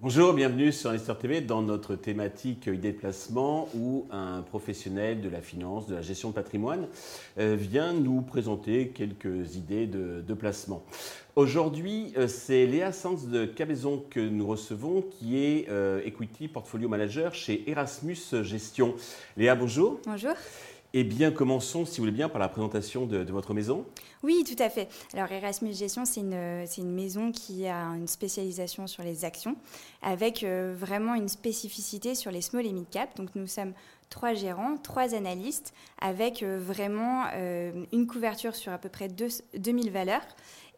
Bonjour, bienvenue sur Investor TV dans notre thématique idée de placement où un professionnel de la finance, de la gestion de patrimoine euh, vient nous présenter quelques idées de, placement. Aujourd'hui, euh, c'est Léa Sanz de Cabezon que nous recevons qui est euh, Equity Portfolio Manager chez Erasmus Gestion. Léa, bonjour. Bonjour. Eh bien, commençons, si vous voulez bien, par la présentation de, votre maison. Oui, tout à fait. Alors, Erasmus Gestion, c'est une, maison qui a une spécialisation sur les actions, avec euh, vraiment une spécificité sur les small et mid cap. Donc, nous sommes trois gérants, trois analystes, avec euh, vraiment euh, une couverture sur à peu près 2000 valeurs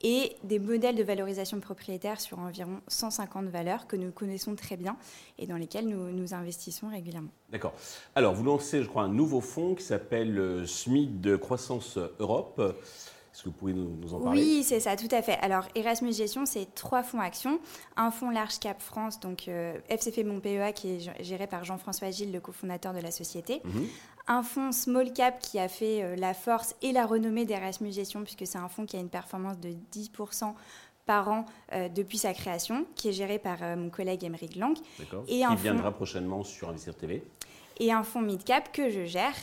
et des modèles de valorisation propriétaire sur environ 150 valeurs que nous connaissons très bien et dans lesquelles nous, nous investissons régulièrement. D'accord. Alors, vous lancez, je crois, un nouveau fonds qui s'appelle euh, SMID de Croissance Europe. Est-ce que vous pouvez nous, en parler? Oui, c'est ça, tout à fait. Alors, Erasmus Gestion, c'est trois fonds actions. Un fonds Large Cap France, donc euh, FCF Mon PEA, qui est géré par Jean-François Gilles, le cofondateur de la société. Mhm. Un fonds Small Cap qui a fait euh, la force et la renommée d'Erasmus Gestion, puisque c'est un fonds qui a une performance de 10% par an euh, depuis sa création, qui est géré par mon collègue Émeric Lang. Et qui viendra prochainement sur Investir TV et un fonds mid-cap que je gère,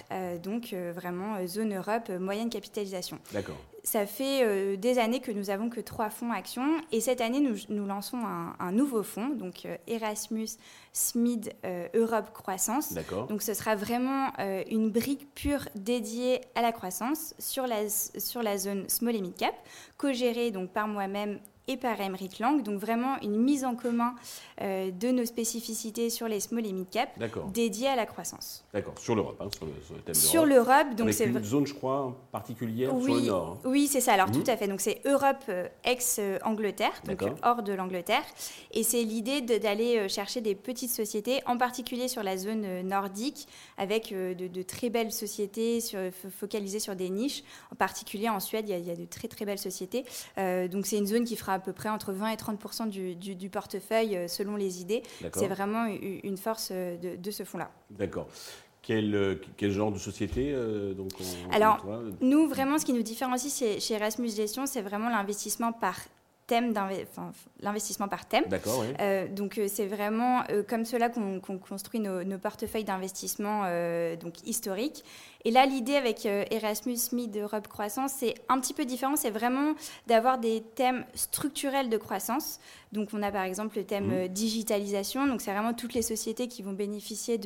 donc vraiment zone Europe, moyenne capitalisation. D'accord ça fait euh, des années que nous n'avons que trois fonds actions et cette année nous, nous lançons un, nouveau fonds, donc euh, Erasmus SMID euh, Europe Croissance. Donc ce sera vraiment une brique pure dédiée à la croissance sur la, sur la zone small et mid cap, co-gérée donc par moi-même et par Emmerich Lang. Donc vraiment une mise en commun euh, de nos spécificités sur les small et mid cap dédiées à la croissance. D'accord, sur l'Europe, hein, sur, le, thème Sur l'Europe, donc c'est une zone, je crois, particulière oui, sur le nord. Hein. Oui, c'est ça. Alors tout mhm. à fait. Donc c'est Europe euh, ex-Angleterre, donc hors de l'Angleterre, et c'est l'idée d'aller euh, chercher des petites sociétés, en particulier sur la zone nordique, avec de, très belles sociétés sur, focalisées sur des niches. En particulier en Suède, il y a, il y a de très très belles sociétés. donc c'est une zone qui fera à peu près entre 20 et 30 du, du, portefeuille euh, selon les idées. C'est vraiment une force euh, de, ce fonds-là. D'accord. Quel, euh, quel, genre de société donc Alors, nous, vraiment, ce qui nous différencie chez, chez Erasmus Gestion, c'est vraiment l'investissement par thème l'investissement par thème. D'accord. Euh, donc euh, c'est vraiment euh, comme cela qu'on construit nos, portefeuilles d'investissement donc historiques. Et là, l'idée avec Erasmus Mid Europe Croissance, c'est un petit peu différent. C'est vraiment d'avoir des thèmes structurels de croissance. Donc on a par exemple le thème mmh. digitalisation. Donc c'est vraiment toutes les sociétés qui vont bénéficier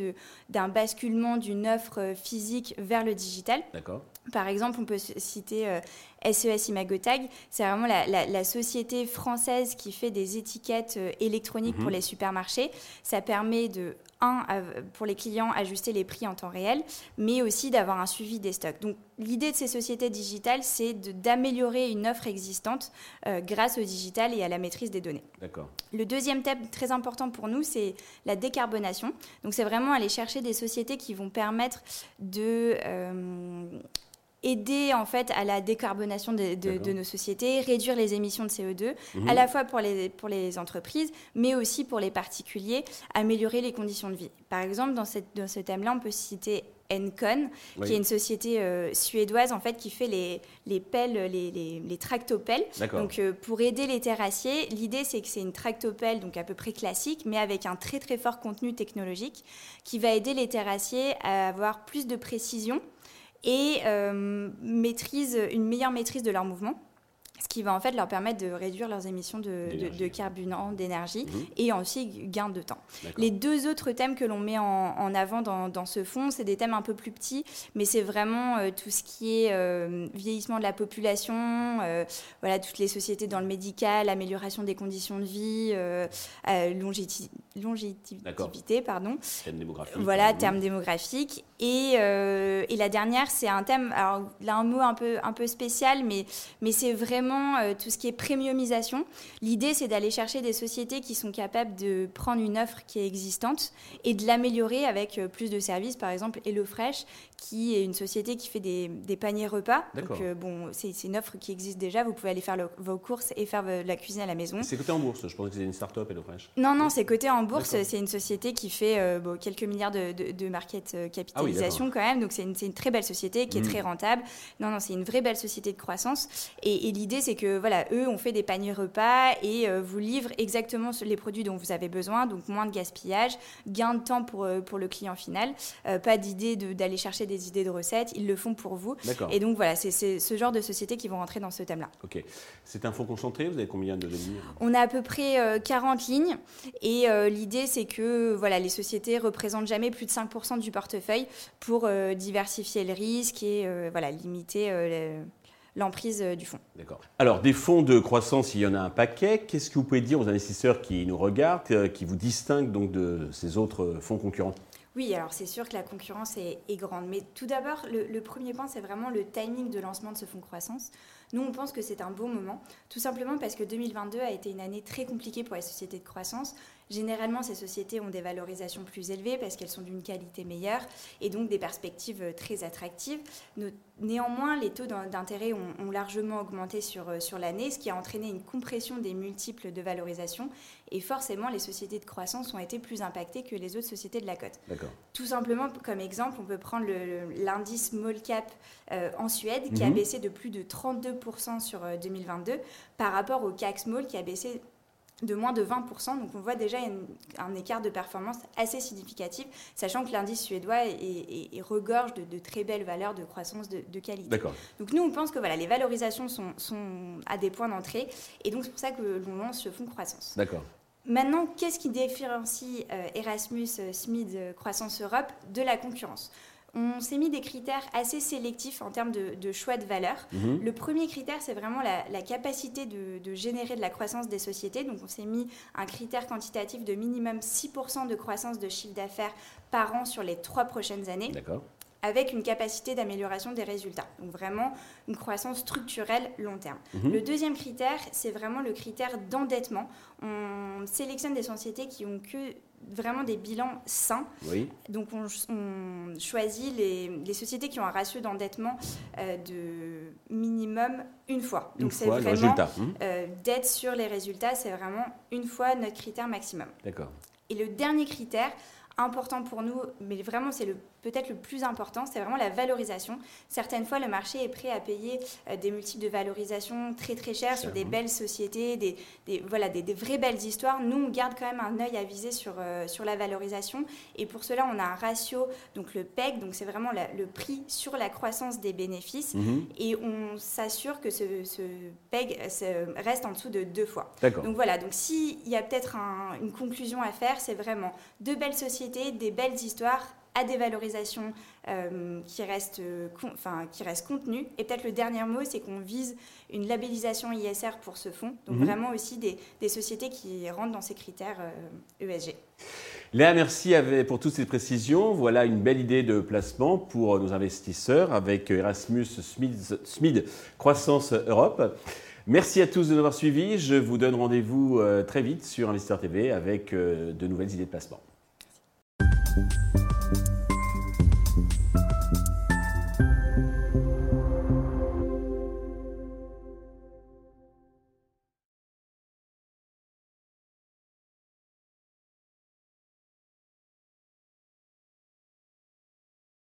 d'un basculement d'une offre physique vers le digital. D'accord. Par exemple, on peut citer SES e Imagotag. C'est vraiment la, société française qui fait des étiquettes euh, électroniques pour mhm. les supermarchés. Ça permet de, un, pour les clients, ajuster les prix en temps réel, mais aussi d'avoir un suivi des stocks. Donc, l'idée de ces sociétés digitales, c'est d'améliorer une offre existante euh, grâce au digital et à la maîtrise des données. D'accord. Le deuxième thème très important pour nous, c'est la décarbonation. Donc, c'est vraiment aller chercher des sociétés qui vont permettre de... Euh, aider en fait à la décarbonation de, nos sociétés, réduire les émissions de CO2, mhm. à la fois pour les, pour les entreprises, mais aussi pour les particuliers, améliorer les conditions de vie. Par exemple, dans, cette, dans ce thème-là, on peut citer Encon, qui est une société euh, suédoise en fait qui fait les, les pelles, les, les, les tractopelles. Donc euh, pour aider les terrassiers, l'idée c'est que c'est une tractopelle donc à peu près classique, mais avec un très très fort contenu technologique qui va aider les terrassiers à avoir plus de précision et euh, maîtrise, une meilleure maîtrise de leur mouvement ce qui va en fait leur permettre de réduire leurs émissions de, de, carburant, d'énergie mhm. et aussi gain de temps. Les deux autres thèmes que l'on met en, avant dans, dans, ce fonds, c'est des thèmes un peu plus petits, mais c'est vraiment euh, tout ce qui est euh, vieillissement de la population, euh, voilà, toutes les sociétés dans le médical, amélioration des conditions de vie, longévité, pardon. Thème démographique. Voilà, terme démographique. Et, et, la dernière, c'est un thème, alors là un mot un peu, un peu spécial, mais, mais c'est vraiment justement euh, tout ce qui est premiumisation. L'idée, c'est d'aller chercher des sociétés qui sont capables de prendre une offre qui est existante et de l'améliorer avec euh, plus de services. Par exemple, HelloFresh, qui est une société qui fait des, paniers repas. Donc, bon, c'est une offre qui existe déjà. Vous pouvez aller faire vos courses et faire la cuisine à la maison. C'est coté en bourse. Je pensais que c'était une start-up, HelloFresh. Non, non, c'est coté en bourse. C'est une société qui fait quelques milliards de, de, market ah capitalisation quand même. Donc, c'est une, une, très belle société qui est mmh. très rentable. Non, non, c'est une vraie belle société de croissance. Et, l'idée, c'est que voilà, eux ont fait des paniers repas et euh, vous livrent exactement les produits dont vous avez besoin, donc moins de gaspillage, gain de temps pour, euh, pour le client final, euh, pas d'idée d'aller chercher des idées de recettes, ils le font pour vous. Et donc voilà, c'est ce genre de sociétés qui vont rentrer dans ce thème-là. Ok. C'est un fonds concentré, vous avez combien de lignes? On a à peu près 40 lignes et l'idée, c'est que voilà, les sociétés représentent jamais plus de 5% du portefeuille pour diversifier le risque et voilà, limiter l'emprise euh, du fonds. D'accord. Alors, des fonds de croissance, il y en a un paquet. Qu'est-ce que vous pouvez dire aux investisseurs qui nous regardent, euh, qui vous distinguent donc de ces autres fonds concurrents? Oui, alors c'est sûr que la concurrence est, grande. Mais tout d'abord, le, le, premier point, c'est vraiment le timing de lancement de ce fonds de croissance. Nous, on pense que c'est un bon moment, tout simplement parce que 2022 a été une année très compliquée pour les sociétés de croissance. Généralement, ces sociétés ont des valorisations plus élevées parce qu'elles sont d'une qualité meilleure et donc des perspectives euh, très attractives. Néanmoins, les taux d'intérêt ont, largement augmenté sur, euh, sur l'année, ce qui a entraîné une compression des multiples de valorisation. Et forcément, les sociétés de croissance ont été plus impactées que les autres sociétés de la cote. Tout simplement, comme exemple, on peut prendre l'indice small cap euh, en Suède qui a mhm. baissé de plus de 32% sur 2022 par rapport au CAC Small qui a baissé de moins de 20%. Donc on voit déjà un écart de performance assez significatif, sachant que l'indice suédois est, regorge de, très belles valeurs de croissance de, qualité. Donc nous, on pense que voilà, les valorisations sont, sont à des points d'entrée, et donc c'est pour ça que l'on lance ce fonds croissance. D'accord. Maintenant, qu'est-ce qui différencie euh, Erasmus euh, Smith euh, Croissance Europe de la concurrence? On s'est mis des critères assez sélectifs en termes de, choix de valeur. Mhm. Le premier critère, c'est vraiment la, capacité de, générer de la croissance des sociétés. Donc, on s'est mis un critère quantitatif de minimum 6% de croissance de chiffre d'affaires par an sur les trois prochaines années. D'accord avec une capacité d'amélioration des résultats. Donc vraiment une croissance structurelle long terme. Mhm. Le deuxième critère, c'est vraiment le critère d'endettement. On sélectionne des sociétés qui ont que vraiment des bilans sains. Oui. Donc on, choisit les, sociétés qui ont un ratio d'endettement euh, de minimum une fois. Donc c'est vraiment mhm. euh, dette sur les résultats, c'est vraiment une fois notre critère maximum. D'accord. Et le dernier critère important pour nous, mais vraiment c'est peut-être le plus important, c'est vraiment la valorisation. Certaines fois, le marché est prêt à payer euh, des multiples de valorisation très très chers sur des belles sociétés, des, voilà, des, vraies belles histoires. Nous, on garde quand même un œil avisé sur, euh, sur la valorisation. Et pour cela, on a un ratio, donc le PEG, donc c'est vraiment le prix sur la croissance des bénéfices. Mhm. Et on s'assure que ce, PEG euh, reste en dessous de deux fois. Donc voilà, donc s'il y a peut-être une conclusion à faire, c'est vraiment de belles sociétés, des belles histoires à des valorisations euh, qui, restent, euh, enfin, qui restent contenues. Et peut-être le dernier mot, c'est qu'on vise une labellisation ISR pour ce fonds, donc mhm. vraiment aussi des, des, sociétés qui rentrent dans ces critères ESG. Euh, e Léa, merci pour toutes ces précisions. Voilà une belle idée de placement pour nos investisseurs avec Erasmus SMID, Croissance Europe. Merci à tous de nous avoir suivis. Je vous donne rendez-vous très vite sur Investisseur TV avec de nouvelles idées de placement. Thank you.